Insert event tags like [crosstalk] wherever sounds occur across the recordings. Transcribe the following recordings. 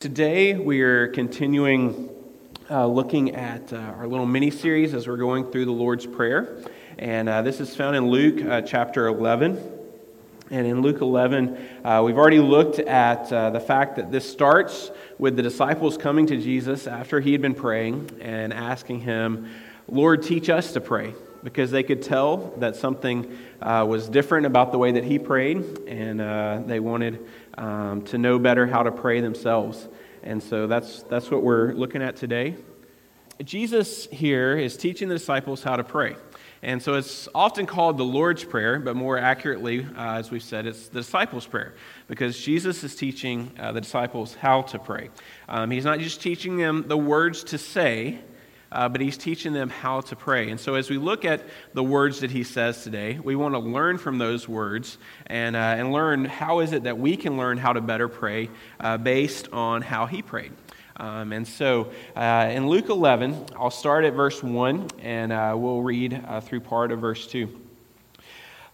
Today, we are continuing uh, looking at uh, our little mini series as we're going through the Lord's Prayer. And uh, this is found in Luke uh, chapter 11. And in Luke 11, uh, we've already looked at uh, the fact that this starts with the disciples coming to Jesus after he had been praying and asking him, Lord, teach us to pray. Because they could tell that something was different about the way that he prayed, and they wanted um, to know better how to pray themselves. And so that's, that's what we're looking at today. Jesus here is teaching the disciples how to pray. And so it's often called the Lord's Prayer, but more accurately, uh, as we've said, it's the disciples' prayer because Jesus is teaching uh, the disciples how to pray. Um, he's not just teaching them the words to say, uh, but he's teaching them how to pray. And so, as we look at the words that he says today, we want to learn from those words and, uh, and learn how is it that we can learn how to better pray uh, based on how he prayed. Um, and so, uh, in Luke 11, I'll start at verse 1 and uh, we'll read uh, through part of verse 2.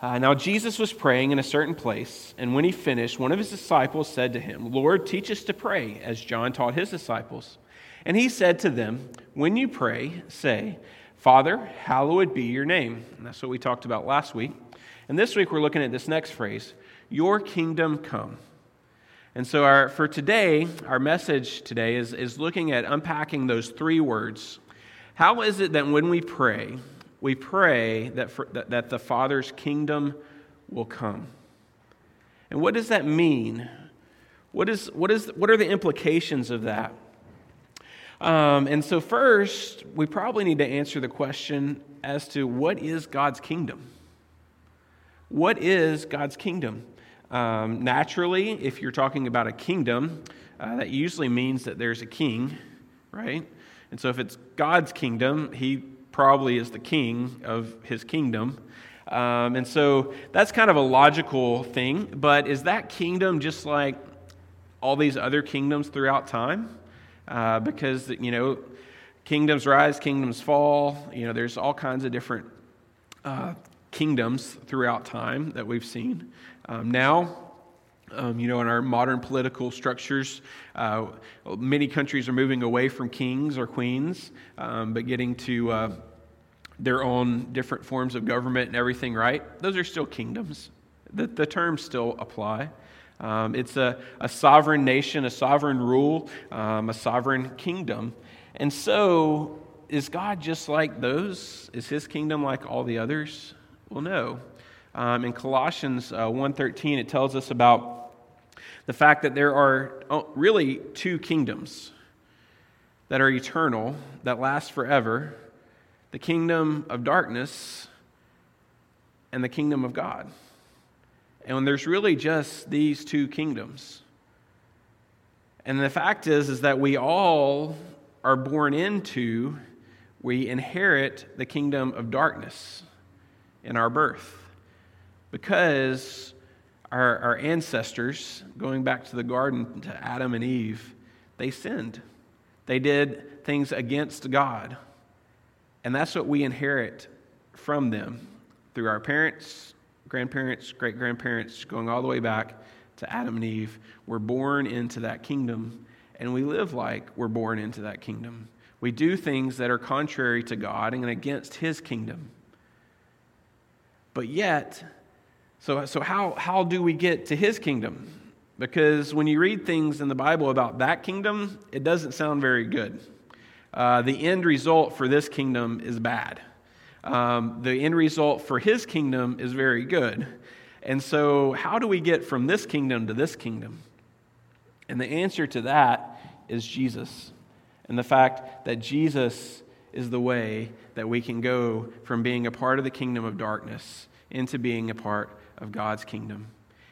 now, Jesus was praying in a certain place, and when he finished, one of his disciples said to him, Lord, teach us to pray, as John taught his disciples. And he said to them, When you pray, say, Father, hallowed be your name. And that's what we talked about last week. And this week we're looking at this next phrase, Your kingdom come. And so our, for today, our message today is, is looking at unpacking those three words. How is it that when we pray, we pray that, for, that, that the Father's kingdom will come? And what does that mean? What, is, what, is, what are the implications of that? Um, and so, first, we probably need to answer the question as to what is God's kingdom? What is God's kingdom? Um, naturally, if you're talking about a kingdom, uh, that usually means that there's a king, right? And so, if it's God's kingdom, he probably is the king of his kingdom. Um, and so, that's kind of a logical thing, but is that kingdom just like all these other kingdoms throughout time? Uh, because, you know, kingdoms rise, kingdoms fall. You know, there's all kinds of different uh, kingdoms throughout time that we've seen. Um, now, um, you know, in our modern political structures, uh, many countries are moving away from kings or queens, um, but getting to uh, their own different forms of government and everything, right? Those are still kingdoms. The, the terms still apply. Um, it's a, a sovereign nation, a sovereign rule, um, a sovereign kingdom. And so, is God just like those? Is his kingdom like all the others? Well, no. Um, in Colossians uh, 1.13, it tells us about the fact that there are oh, really two kingdoms that are eternal, that last forever the kingdom of darkness and the kingdom of God. And when there's really just these two kingdoms. And the fact is is that we all are born into we inherit the kingdom of darkness in our birth. Because our, our ancestors, going back to the garden to Adam and Eve, they sinned. They did things against God. And that's what we inherit from them through our parents, grandparents, great grandparents, going all the way back to Adam and Eve, we're born into that kingdom, and we live like we're born into that kingdom. We do things that are contrary to God and against His kingdom. But yet, so, so how, how do we get to His kingdom? Because when you read things in the Bible about that kingdom, it doesn't sound very good. Uh, the end result for this kingdom is bad um, the end result for his kingdom is very good. And so, how do we get from this kingdom to this kingdom? And the answer to that is Jesus. And the fact that Jesus is the way that we can go from being a part of the kingdom of darkness into being a part of God's kingdom.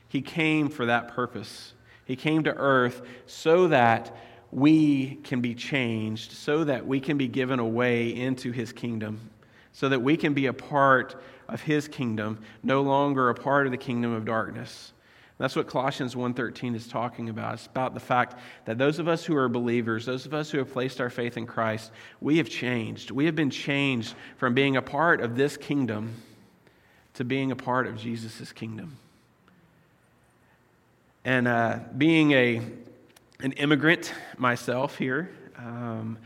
He came for that purpose. He came to earth so that we can be changed, so that we can be given a way into his kingdom so that we can be a part of his kingdom, no longer a part of the kingdom of darkness. That's what Colossians 1:13 is talking about. It's about the fact that those of us who are believers, those of us who have placed our faith in Christ, we have changed. We have been changed from being a part of this kingdom to being a part of Jesus' kingdom. And uh, being a an immigrant myself here. Um,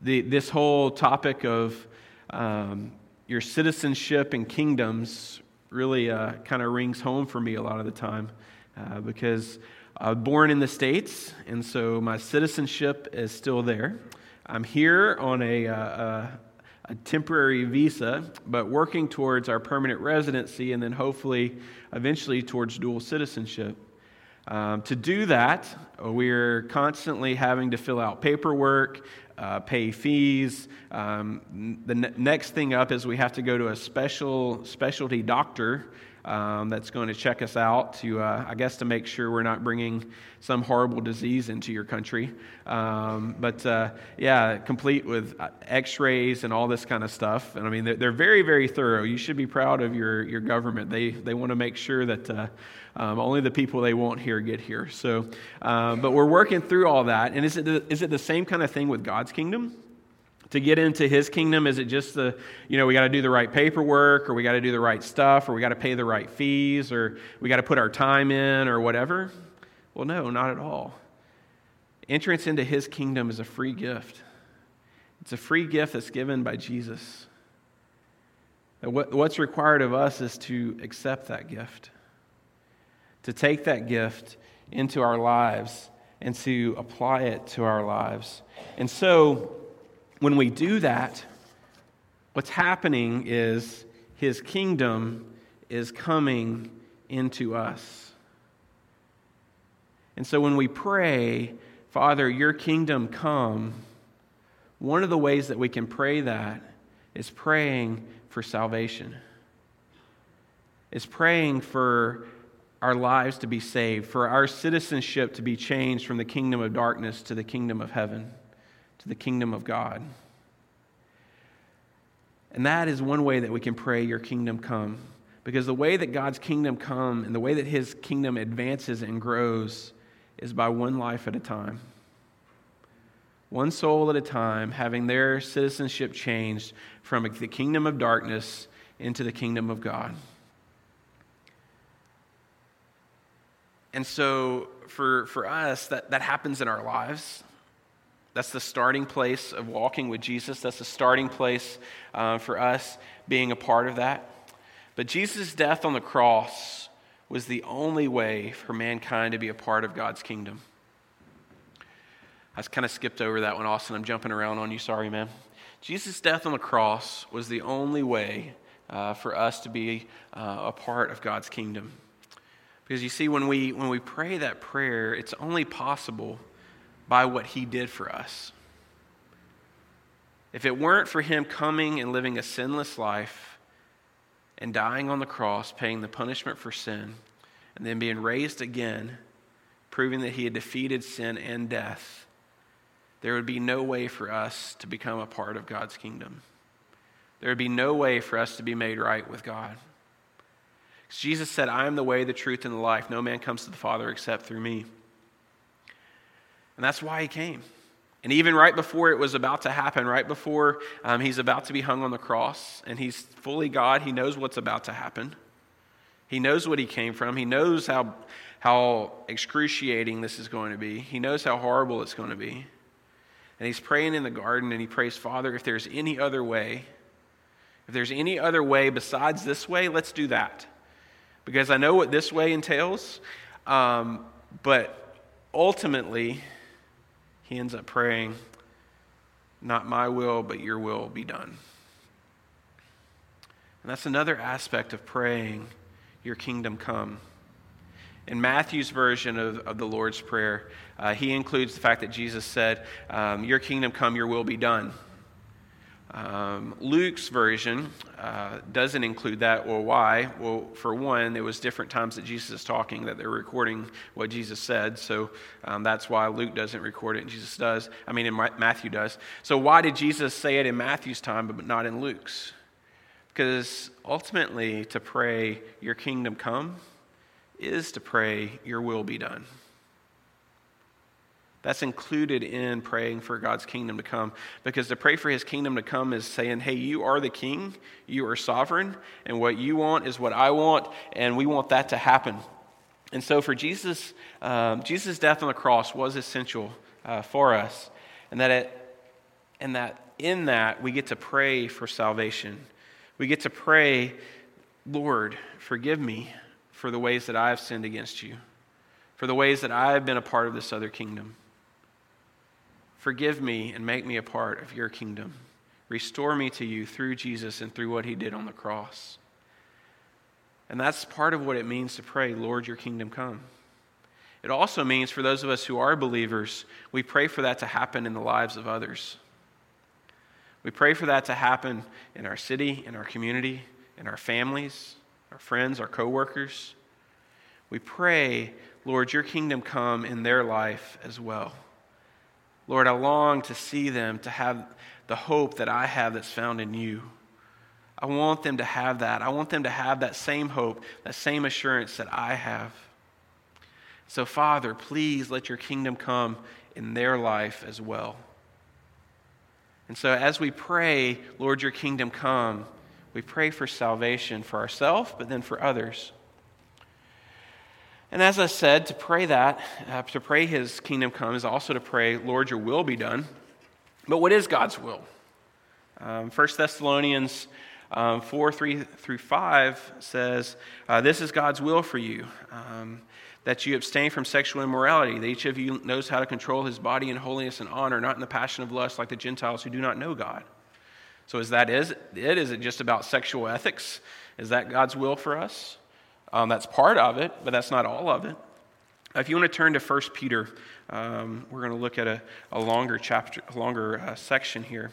the, this whole topic of um, your citizenship and kingdoms really uh, kind of rings home for me a lot of the time uh, because I was born in the States, and so my citizenship is still there. I'm here on a, uh, a, a temporary visa, but working towards our permanent residency and then hopefully eventually towards dual citizenship. Um, to do that, we're constantly having to fill out paperwork, uh, pay fees. Um, the ne- next thing up is we have to go to a special specialty doctor um, that's going to check us out to, uh, I guess, to make sure we're not bringing some horrible disease into your country. Um, but uh, yeah, complete with uh, x rays and all this kind of stuff. And I mean, they're, they're, very, very thorough. You should be proud of your, your government. They, they want to make sure that uh, um, only the people they want here get here. So, uh, but we're working through all that. And is it, the, is it the same kind of thing with God's kingdom? To get into his kingdom? Is it just the, you know, we got to do the right paperwork or we got to do the right stuff or we got to pay the right fees or we got to put our time in or whatever? Well, no, not at all. Entrance into his kingdom is a free gift. It's a free gift that's given by Jesus. What's required of us is to accept that gift, to take that gift into our lives and to apply it to our lives. And so, when we do that, what's happening is his kingdom is coming into us. And so when we pray, Father, your kingdom come, one of the ways that we can pray that is praying for salvation. Is praying for our lives to be saved, for our citizenship to be changed from the kingdom of darkness to the kingdom of heaven to the kingdom of God. And that is one way that we can pray, Your kingdom come. Because the way that God's kingdom come and the way that His kingdom advances and grows is by one life at a time. One soul at a time, having their citizenship changed from the kingdom of darkness into the kingdom of God. And so for, for us, that, that happens in our lives. That's the starting place of walking with Jesus. That's the starting place uh, for us being a part of that. But Jesus' death on the cross was the only way for mankind to be a part of God's kingdom. I kind of skipped over that one, Austin. I'm jumping around on you. Sorry, man. Jesus' death on the cross was the only way uh, for us to be uh, a part of God's kingdom. Because you see, when we, when we pray that prayer, it's only possible by what he did for us. If it weren't for him coming and living a sinless life and dying on the cross, paying the punishment for sin, and then being raised again, proving that he had defeated sin and death, there would be no way for us to become a part of God's kingdom. There would be no way for us to be made right with God. Jesus said, I am the way, the truth, and the life. No man comes to the Father except through me. And that's why he came. And even right before it was about to happen, right before um, he's about to be hung on the cross, and he's fully God, he knows what's about to happen. He knows what he came from. He knows how, how excruciating this is going to be. He knows how horrible it's going to be. And he's praying in the garden, and he prays, Father, if there's any other way, if there's any other way besides this way, let's do that. Because I know what this way entails, um, but ultimately, he ends up praying, Not my will, but your will be done. And that's another aspect of praying, Your kingdom come. In Matthew's version of, of the Lord's Prayer, uh, he includes the fact that Jesus said, um, Your kingdom come, your will be done. Um, Luke's version uh, doesn't include that. Well, why? Well, for one, there was different times that Jesus is talking that they're recording what Jesus said, so um, that's why Luke doesn't record it and Jesus does. I mean, in Matthew does. So why did Jesus say it in Matthew's time but not in Luke's? Because ultimately, to pray, "Your kingdom come," is to pray, "Your will be done." That's included in praying for God's kingdom to come. Because to pray for his kingdom to come is saying, hey, you are the king, you are sovereign, and what you want is what I want, and we want that to happen. And so, for Jesus, um, Jesus' death on the cross was essential uh, for us, and that, it, and that in that we get to pray for salvation. We get to pray, Lord, forgive me for the ways that I have sinned against you, for the ways that I have been a part of this other kingdom. Forgive me and make me a part of your kingdom. Restore me to you through Jesus and through what he did on the cross. And that's part of what it means to pray, Lord, your kingdom come. It also means for those of us who are believers, we pray for that to happen in the lives of others. We pray for that to happen in our city, in our community, in our families, our friends, our coworkers. We pray, Lord, your kingdom come in their life as well. Lord, I long to see them to have the hope that I have that's found in you. I want them to have that. I want them to have that same hope, that same assurance that I have. So, Father, please let your kingdom come in their life as well. And so, as we pray, Lord, your kingdom come, we pray for salvation for ourselves, but then for others. And as I said, to pray that, uh, to pray his kingdom come, is also to pray, Lord, your will be done. But what is God's will? Um, 1 Thessalonians um, 4 3 through 5 says, uh, This is God's will for you, um, that you abstain from sexual immorality, that each of you knows how to control his body in holiness and honor, not in the passion of lust like the Gentiles who do not know God. So, is that is it? Is it just about sexual ethics? Is that God's will for us? Um, that's part of it, but that's not all of it. If you want to turn to 1 Peter, um, we're going to look at a, a longer chapter, a longer uh, section here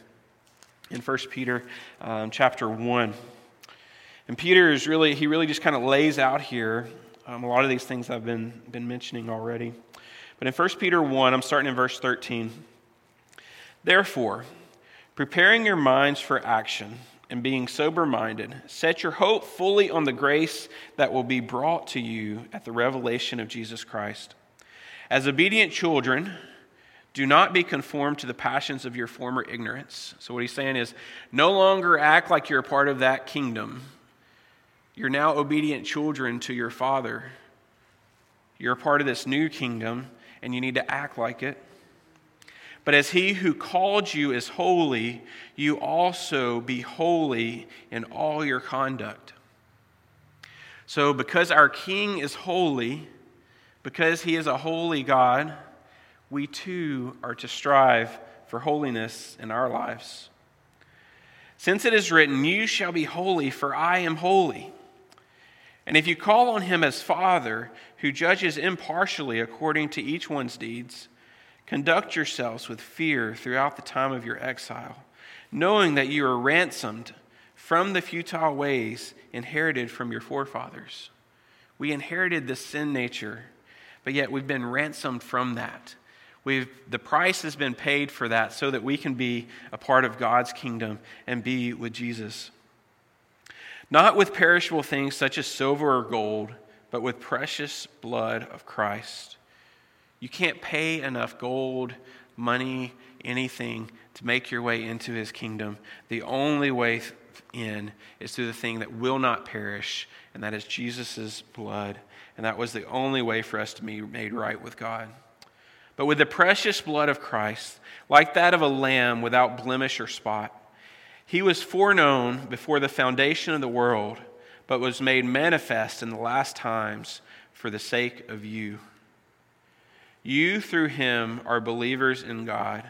in 1 Peter um, chapter 1. And Peter is really, he really just kind of lays out here um, a lot of these things I've been, been mentioning already. But in 1 Peter 1, I'm starting in verse 13. Therefore, preparing your minds for action and being sober minded, set your hope fully on the grace that will be brought to you at the revelation of Jesus Christ. As obedient children, do not be conformed to the passions of your former ignorance. So, what he's saying is, no longer act like you're a part of that kingdom. You're now obedient children to your Father. You're a part of this new kingdom, and you need to act like it. But as he who called you is holy, you also be holy in all your conduct. So, because our King is holy, because he is a holy God, we too are to strive for holiness in our lives. Since it is written, You shall be holy, for I am holy. And if you call on him as Father, who judges impartially according to each one's deeds, conduct yourselves with fear throughout the time of your exile, knowing that you are ransomed from the futile ways inherited from your forefathers. We inherited the sin nature, but yet we've been ransomed from that. We've, the price has been paid for that so that we can be a part of God's kingdom and be with Jesus. Not with perishable things such as silver or gold, but with precious blood of Christ. You can't pay enough gold, money, anything to make your way into his kingdom. The only way in is through the thing that will not perish, and that is Jesus' blood. And that was the only way for us to be made right with God but with the precious blood of Christ, like that of a lamb without blemish or spot. He was foreknown before the foundation of the world, but was made manifest in the last times for the sake of you. You, through him, are believers in God,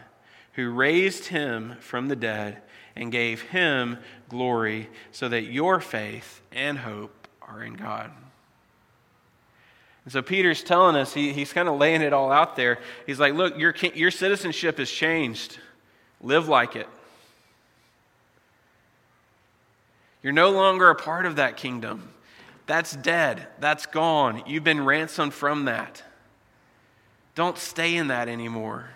who raised him from the dead and gave him glory, so that your faith and hope are in God. And so Peter's telling us, he, he's kind of laying it all out there. He's like, look, your, your citizenship has changed. Live like it. You're no longer a part of that kingdom. That's dead. That's gone. You've been ransomed from that. Don't stay in that anymore.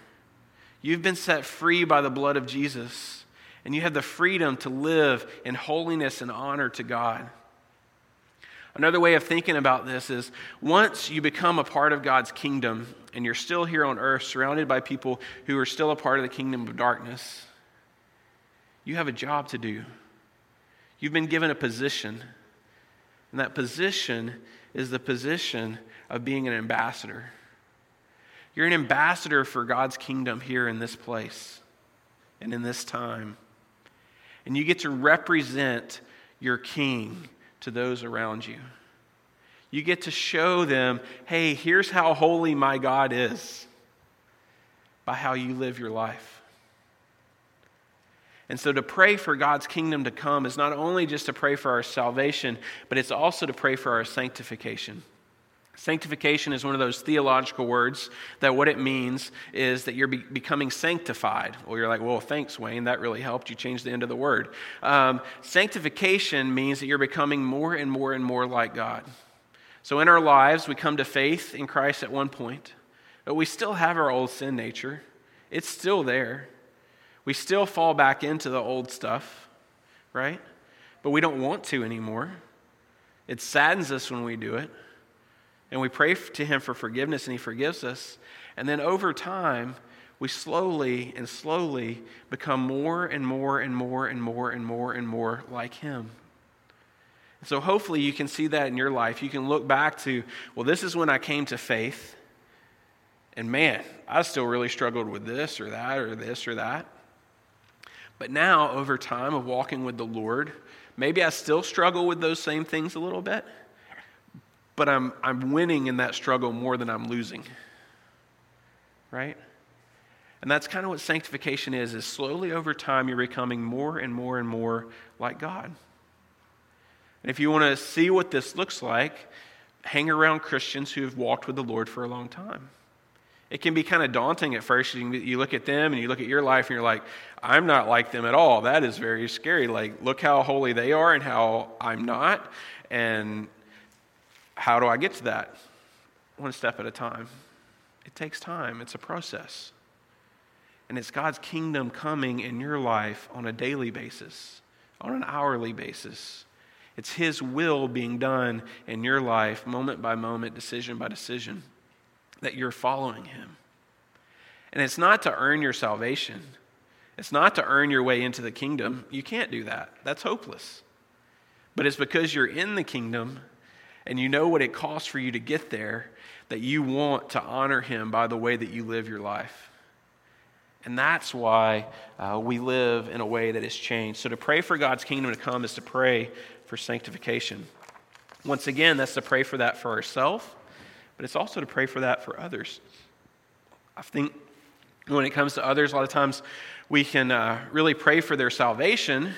You've been set free by the blood of Jesus, and you have the freedom to live in holiness and honor to God. Another way of thinking about this is once you become a part of God's kingdom and you're still here on earth surrounded by people who are still a part of the kingdom of darkness, you have a job to do. You've been given a position. And that position is the position of being an ambassador. You're an ambassador for God's kingdom here in this place and in this time. And you get to represent your king to those around you. You get to show them, hey, here's how holy my God is by how you live your life. And so to pray for God's kingdom to come is not only just to pray for our salvation, but it's also to pray for our sanctification. Sanctification is one of those theological words that what it means is that you're be- becoming sanctified. Well, you're like, well, thanks, Wayne. That really helped. You changed the end of the word. Um, sanctification means that you're becoming more and more and more like God. So in our lives, we come to faith in Christ at one point, but we still have our old sin nature, it's still there. We still fall back into the old stuff, right? But we don't want to anymore. It saddens us when we do it. And we pray to Him for forgiveness, and He forgives us. And then over time, we slowly and slowly become more and more and more and more and more and more like Him. And So hopefully you can see that in your life. You can look back to, well, this is when I came to faith. And man, I still really struggled with this or that or this or that. But now, over time of walking with the Lord, maybe I still struggle with those same things a little bit, but I'm, I'm winning in that struggle more than I'm losing. Right? And that's kind of what sanctification is, is slowly over time you're becoming more and more and more like God. And if you want to see what this looks like, hang around Christians who have walked with the Lord for a long time. It can be kind of daunting at first. You look at them and you look at your life and you're like, I'm not like them at all. That is very scary. Like, look how holy they are and how I'm not. And how do I get to that? One step at a time. It takes time, it's a process. And it's God's kingdom coming in your life on a daily basis, on an hourly basis. It's His will being done in your life, moment by moment, decision by decision that you're following him. And it's not to earn your salvation, it's not to earn your way into the kingdom. You can't do that, that's hopeless. But it's because you're in the kingdom and you know what it costs for you to get there that you want to honor him by the way that you live your life. And that's why uh, we live in a way that has changed. So to pray for God's kingdom to come is to pray for sanctification. Once again, that's to pray for that for ourselves but it's also to pray for that for others. I think when it comes to others, a lot of times we can uh, really pray for their salvation,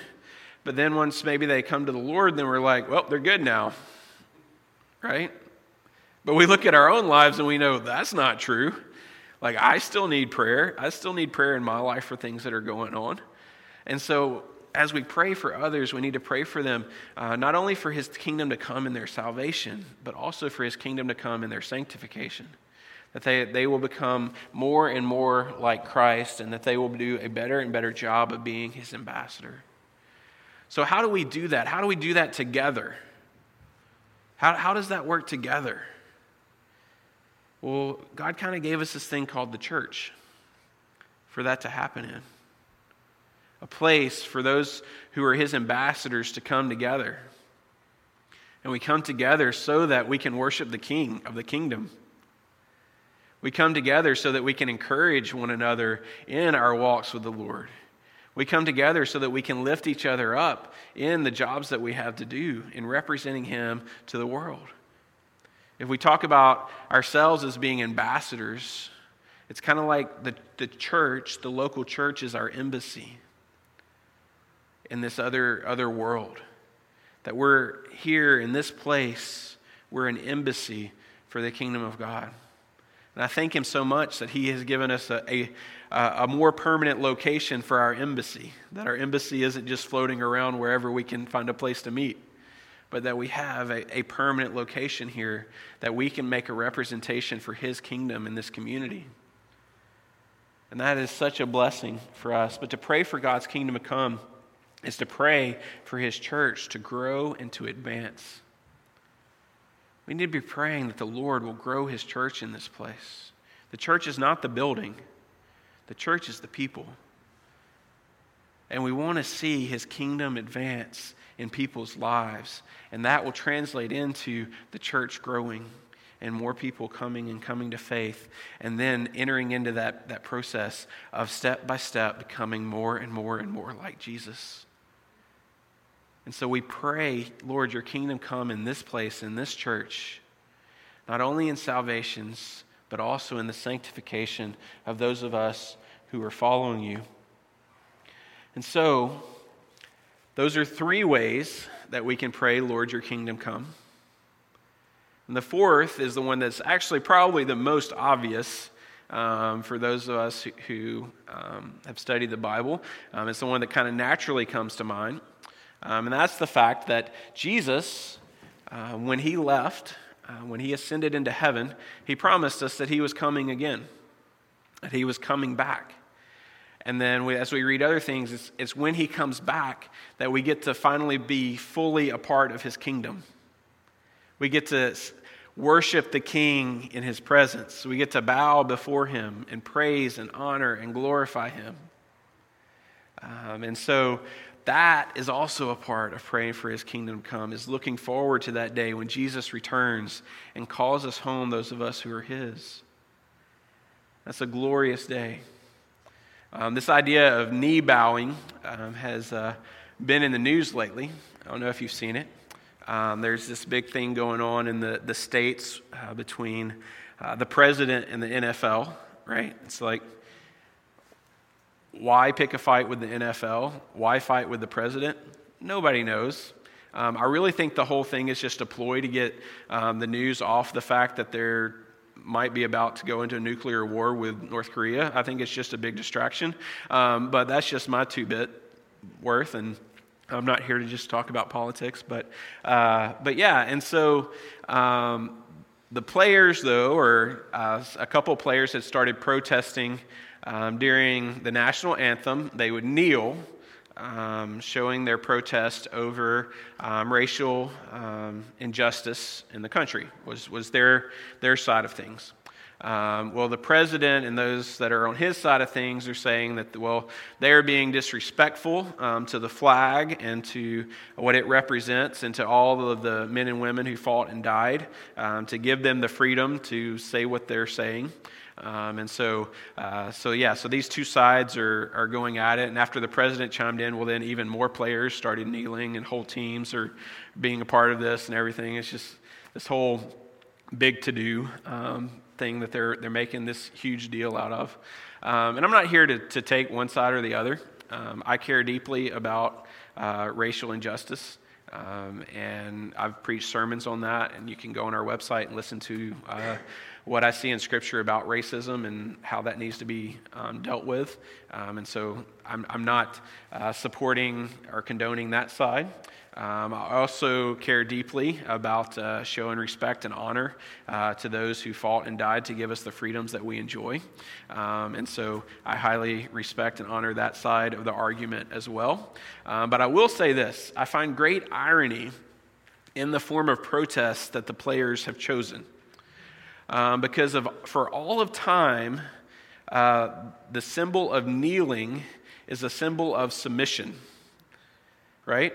but then once maybe they come to the Lord, then we're like, well, they're good now, right? But we look at our own lives and we know that's not true. Like, I still need prayer. I still need prayer in my life for things that are going on. And so as we pray for others, we need to pray for them uh, not only for his kingdom to come in their salvation, but also for his kingdom to come in their sanctification. That they, they will become more and more like Christ, and that they will do a better and better job of being his ambassador. So, how do we do that? How do we do that together? How, how does that work together? Well, God kind of gave us this thing called the church for that to happen in a place for those who are his ambassadors to come together. And we come together so that we can worship the king of the kingdom. We come together so that we can encourage one another in our walks with the Lord. We come together so that we can lift each other up in the jobs that we have to do in representing Him to the world. If we talk about ourselves as being ambassadors, it's kind of like the, the church, the local church, is our embassy in this other, other world. That we're here in this place, we're an embassy for the kingdom of God. And I thank Him so much that He has given us a, a, a, more permanent location for our embassy. That our embassy isn't just floating around wherever we can find a place to meet, but that we have a, a permanent location here that we can make a representation for His kingdom in this community. And that is such a blessing for us. But to pray for God's kingdom to come, is to pray for his church to grow and to advance. We need to be praying that the Lord will grow his church in this place. The church is not the building, the church is the people. And we want to see his kingdom advance in people's lives. And that will translate into the church growing and more people coming and coming to faith, and then entering into that, that process of step by step becoming more and more and more like Jesus. And so we pray, Lord, your kingdom come in this place, in this church, not only in salvations, but also in the sanctification of those of us who are following you. And so, those are three ways that we can pray, Lord, your kingdom come. And the fourth is the one that's actually probably the most obvious um, for those of us who, who um, have studied the Bible. Um, it's the one that kind of naturally comes to mind. Um, and that's the fact that Jesus, uh, when he left, uh, when he ascended into heaven, he promised us that he was coming again, that he was coming back. And then we, as we read other things, it's, it's when he comes back that we get to finally be fully a part of his kingdom. We get to worship the King in his presence. We get to bow before him and praise and honor and glorify him. Um, and so that is also a part of praying for his kingdom to come, is looking forward to that day when Jesus returns and calls us home, those of us who are his. That's a glorious day. Um, this idea of knee bowing um, has uh, been in the news lately. I don't know if you've seen it. Um, there's this big thing going on in the, the states uh, between uh, the president and the NFL, right? It's like, why pick a fight with the NFL? Why fight with the president? Nobody knows. Um, I really think the whole thing is just a ploy to get um, the news off the fact that they're might be about to go into a nuclear war with North Korea. I think it's just a big distraction. Um, but that's just my two bit worth. And I'm not here to just talk about politics, but, uh, but yeah, and so um, the players, though, or uh, a couple players had started protesting um, during the national anthem. They would kneel, um, showing their protest over um, racial um, injustice in the country, was, was their, their side of things. Um, well, the president and those that are on his side of things are saying that, well, they are being disrespectful um, to the flag and to what it represents and to all of the men and women who fought and died, to give them the freedom to say what they're saying. Um, and so, uh, so yeah, so these two sides are, are going at it. And after the president chimed in, well, then even more players started kneeling, and whole teams are being a part of this and everything. It's just this whole big to do um, thing that they're, they're making this huge deal out of. Um, and I'm not here to, to take one side or the other. Um, I care deeply about uh, racial injustice. Um, and I've preached sermons on that, and you can go on our website and listen to uh, what I see in Scripture about racism and how that needs to be um, dealt with. Um, and so I'm, I'm not uh, supporting or condoning that side. Um, I also care deeply about uh, showing respect and honor uh, to those who fought and died to give us the freedoms that we enjoy. Um, and so I highly respect and honor that side of the argument as well. Um, but I will say this I find great irony in the form of protest that the players have chosen. Um, because of, for all of time, uh, the symbol of kneeling is a symbol of submission, right?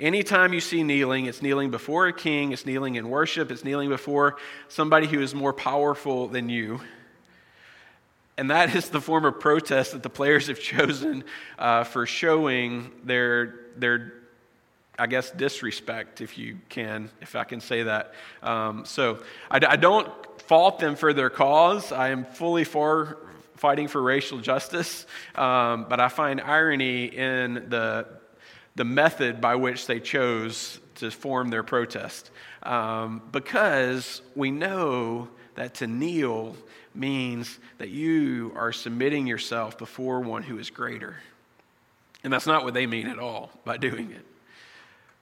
Anytime you see kneeling, it's kneeling before a king, it's kneeling in worship, it's kneeling before somebody who is more powerful than you. And that is the form of protest that the players have [laughs] chosen uh, for showing their, their, I guess, disrespect, if you can, if I can say that. Um, so I, I, don't fault them for their cause. I am fully for fighting for racial justice, um, but I find irony in the the method by which they chose to form their protest. Um, because we know that to kneel means that you are submitting yourself before one who is greater. And that's not what they mean at all by doing it.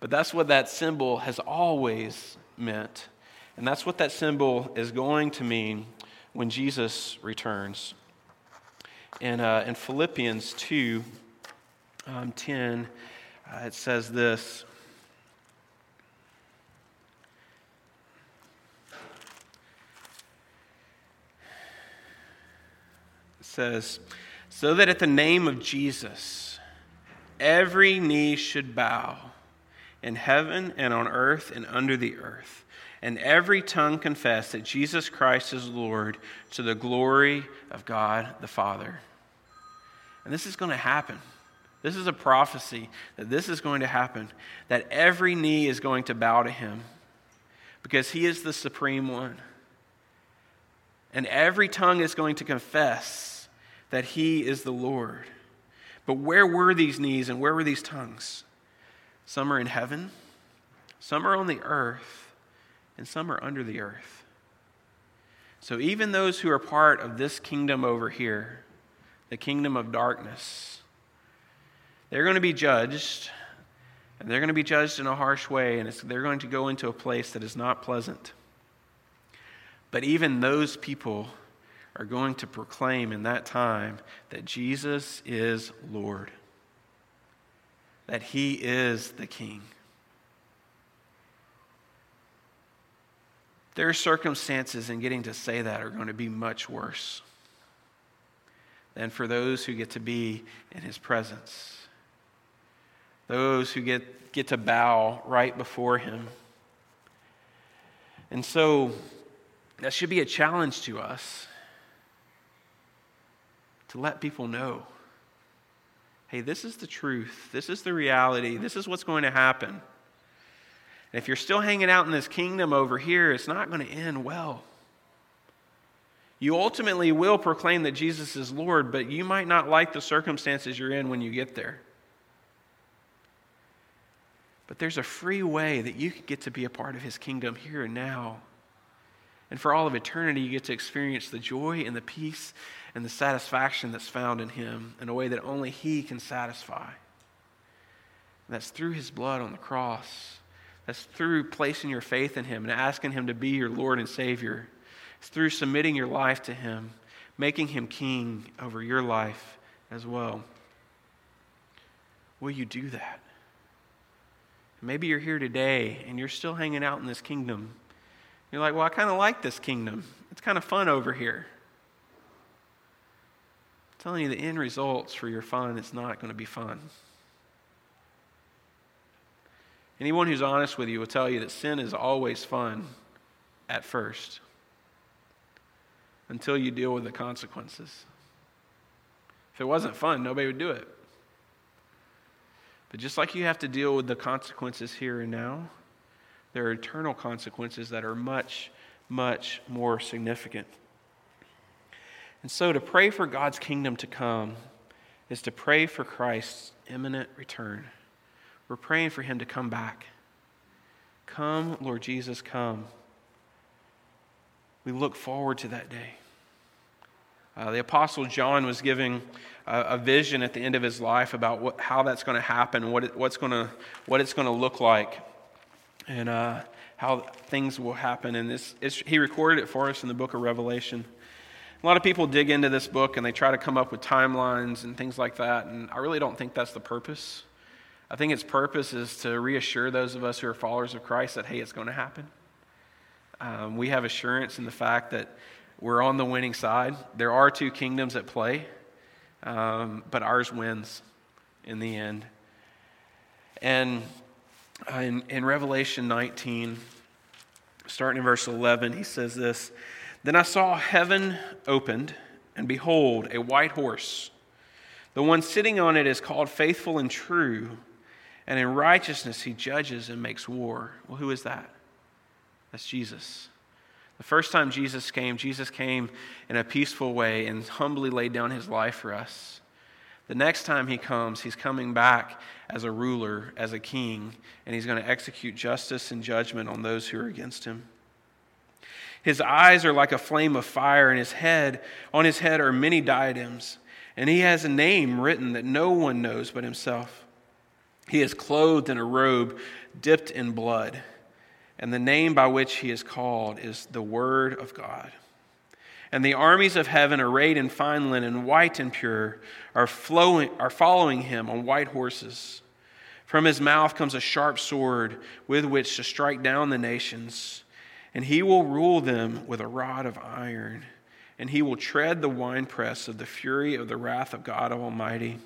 But that's what that symbol has always meant. And that's what that symbol is going to mean when Jesus returns. In, uh, in Philippians 2 um, 10, uh, it says this. Says, So that at the name of Jesus, every knee should bow in heaven and on earth and under the earth, and every tongue confess that Jesus Christ is Lord to the glory of God the Father. And this is going to happen. This is a prophecy that this is going to happen, that every knee is going to bow to him because he is the supreme one. And every tongue is going to confess that he is the Lord. But where were these knees and where were these tongues? Some are in heaven, some are on the earth, and some are under the earth. So even those who are part of this kingdom over here, the kingdom of darkness, they're going to be judged, and they're going to be judged in a harsh way, and they're going to go into a place that is not pleasant. But even those people are going to proclaim in that time that Jesus is Lord, that He is the King. Their circumstances in getting to say that are going to be much worse than for those who get to be in His presence those who get, get to bow right before him. And so that should be a challenge to us to let people know hey, this is the truth, this is the reality, this is what's going to happen. And if you're still hanging out in this kingdom over here, it's not going to end well. You ultimately will proclaim that Jesus is Lord, but you might not like the circumstances you're in when you get there. But there's a free way that you can get to be a part of his kingdom here and now. And for all of eternity, you get to experience the joy and the peace and the satisfaction that's found in him in a way that only he can satisfy. And that's through his blood on the cross. That's through placing your faith in him and asking him to be your Lord and Savior. It's through submitting your life to him, making him king over your life as well. Will you do that? Maybe you're here today and you're still hanging out in this kingdom. You're like, well, I kind of like this kingdom. It's kind of fun over here. I'm telling you, the end results for your fun, it's not going to be fun. Anyone who's honest with you will tell you that sin is always fun at first until you deal with the consequences. If it wasn't fun, nobody would do it. But just like you have to deal with the consequences here and now, there are eternal consequences that are much, much more significant. And so to pray for God's kingdom to come is to pray for Christ's imminent return. We're praying for him to come back. Come, Lord Jesus, come. We look forward to that day. Uh, the Apostle John was giving a, vision at the end of his life about what, how that's going to happen, what, it, what's gonna, what it's going to look like, and uh, how things will happen. And this, he recorded it for us in the book of Revelation. A lot of people dig into this book and they try to come up with timelines and things like that, and I really don't think that's the purpose. I think its purpose is to reassure those of us who are followers of Christ that, hey, it's going to happen. Um, we have assurance in the fact that we're on the winning side. There are two kingdoms at play, um, but ours wins in the end. And uh, in, in Revelation 19, starting in verse 11, he says this Then I saw heaven opened, and behold, a white horse. The one sitting on it is called faithful and true, and in righteousness he judges and makes war. Well, who is that? That's Jesus. The first time Jesus came, Jesus came in a peaceful way and humbly laid down his life for us. The next time he comes, he's coming back as a ruler, as a king, and he's going to execute justice and judgment on those who are against him. His eyes are like a flame of fire, and his head, on his head are many diadems, and he has a name written that no one knows but himself. He is clothed in a robe dipped in blood and the name by which he is called is the Word of God. And the armies of heaven, arrayed in fine linen, white and pure, are, flowing, are following him on white horses. From his mouth comes a sharp sword with which to strike down the nations, and he will rule them with a rod of iron, and he will tread the winepress of the fury of the wrath of God Almighty.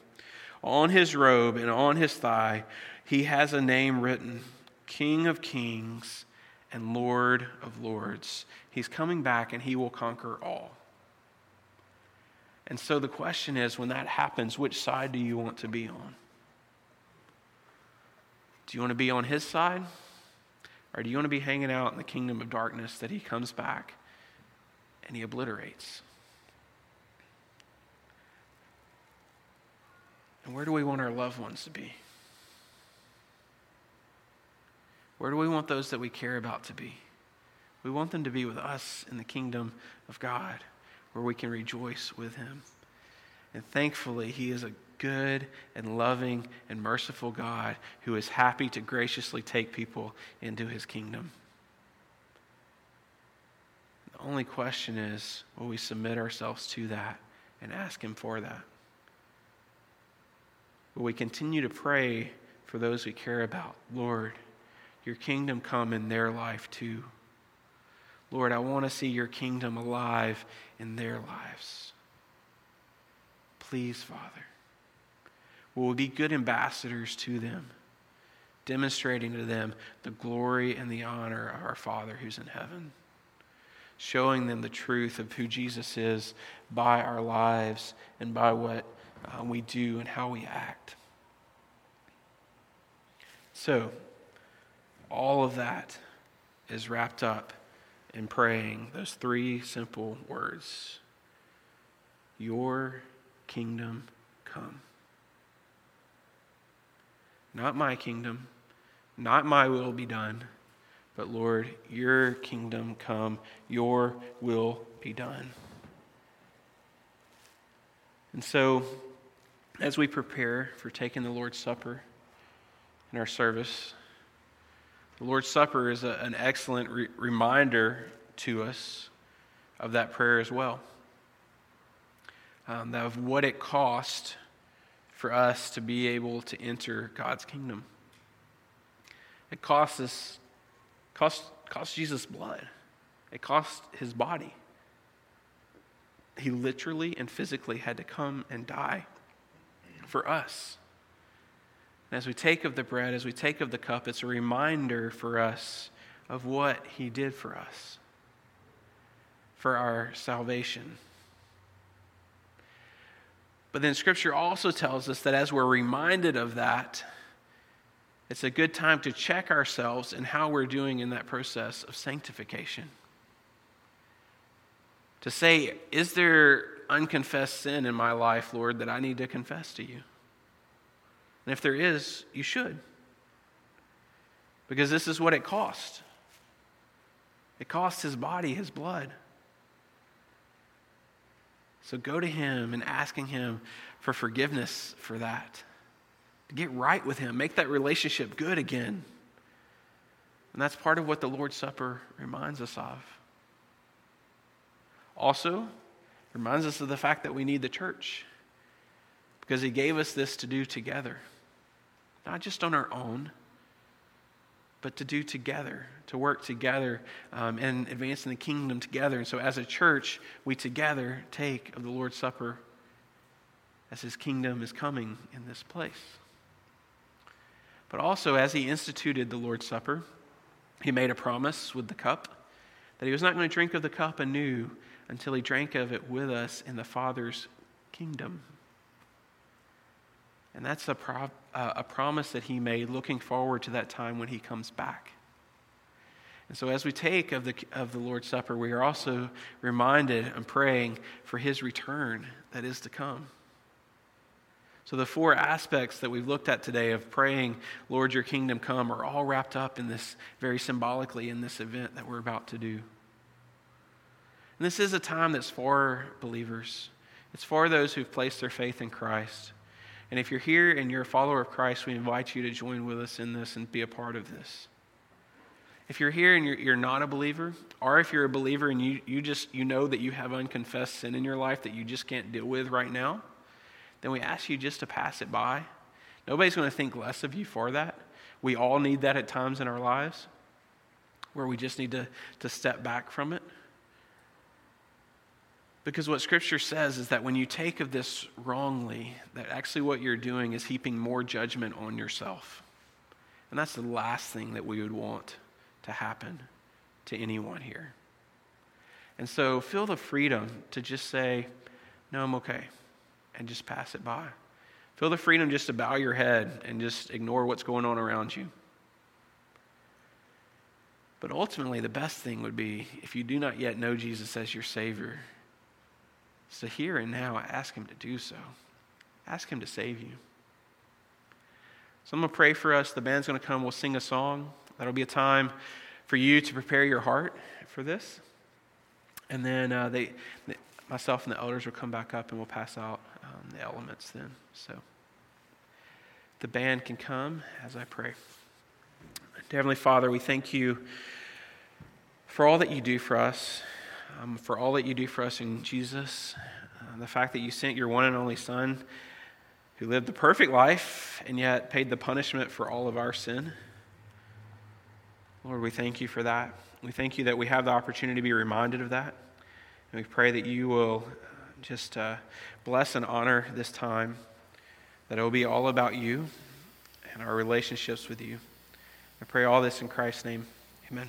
On his robe and on his thigh, he has a name written King of Kings and Lord of Lords. He's coming back and he will conquer all. And so the question is when that happens, which side do you want to be on? Do you want to be on his side? Or do you want to be hanging out in the kingdom of darkness that he comes back and he obliterates? And where do we want our loved ones to be? Where do we want those that we care about to be? We want them to be with us in the kingdom of God, where we can rejoice with Him. And thankfully, He is a good and loving and merciful God who is happy to graciously take people into His kingdom. The only question is will we submit ourselves to that and ask Him for that? Will we continue to pray for those we care about? Lord, your kingdom come in their life too. Lord, I want to see your kingdom alive in their lives. Please, Father, will we be good ambassadors to them, demonstrating to them the glory and the honor of our Father who's in heaven, showing them the truth of who Jesus is by our lives and by what uh, we do and how we act. So, all of that is wrapped up in praying those three simple words Your kingdom come. Not my kingdom, not my will be done, but Lord, your kingdom come, your will be done. And so, as we prepare for taking the Lord's Supper in our service, the Lord's Supper is a, an excellent re- reminder to us of that prayer as well, um, of what it cost for us to be able to enter God's kingdom. It cost us, cost, cost Jesus blood. It cost his body. He literally and physically had to come and die for us. And as we take of the bread, as we take of the cup, it's a reminder for us of what he did for us, for our salvation. But then Scripture also tells us that as we're reminded of that, it's a good time to check ourselves and how we're doing in that process of sanctification. To say, is there unconfessed sin in my life, Lord, that I need to confess to you? And if there is, you should. Because this is what it cost it cost his body, his blood. So go to him and asking him for forgiveness for that. To get right with him, make that relationship good again. And that's part of what the Lord's Supper reminds us of. Also, reminds us of the fact that we need the church because he gave us this to do together not just on our own, but to do together, to work together um, and advancing the kingdom together. And so, as a church, we together take of the Lord's Supper as his kingdom is coming in this place. But also, as he instituted the Lord's Supper, he made a promise with the cup that he was not going to drink of the cup anew until he drank of it with us in the Father's kingdom. And that's a, pro- uh, a promise that he made looking forward to that time when he comes back. And so, as we take of the, of the Lord's Supper, we are also reminded and praying for his return that is to come. So, the four aspects that we've looked at today of praying, Lord, your kingdom come, are all wrapped up in this very symbolically in this event that we're about to do. And this is a time that's for believers, it's for those who've placed their faith in Christ. And if you're here and you're a follower of Christ, we invite you to join with us in this and be a part of this. If you're here and you're, you're not a believer, or if you're a believer and you, you just you know that you have unconfessed sin in your life that you just can't deal with right now, then we ask you just to pass it by. Nobody's going to think less of you for that. We all need that at times in our lives where we just need to, to step back from it. Because what Scripture says is that when you take of this wrongly, that actually what you're doing is heaping more judgment on yourself. And that's the last thing that we would want to happen to anyone here. And so feel the freedom to just say, No, I'm okay, and just pass it by. Feel the freedom just to bow your head and just ignore what's going on around you. But ultimately, the best thing would be if you do not yet know Jesus as your Savior, so here and now I ask Him to do so. Ask Him to save you. So I'm going to pray for us. The band's going to come. We'll sing a song. That'll be a time for you to prepare your heart for this. And then uh, they, myself and the elders will come back up and we'll pass out um, the elements then. So the band can come as I pray. Dear Heavenly Father, we thank you for all that you do for us, um, for all that you do for us in Jesus, uh, the fact that you sent your one and only Son who lived the perfect life and yet paid the punishment for all of our sin. Lord, we thank you for that. We thank you that we have the opportunity to be reminded of that. And we pray that you will just uh, bless and honor this time, that it will be all about you and our relationships with you. I pray all this in Christ's name. Amen.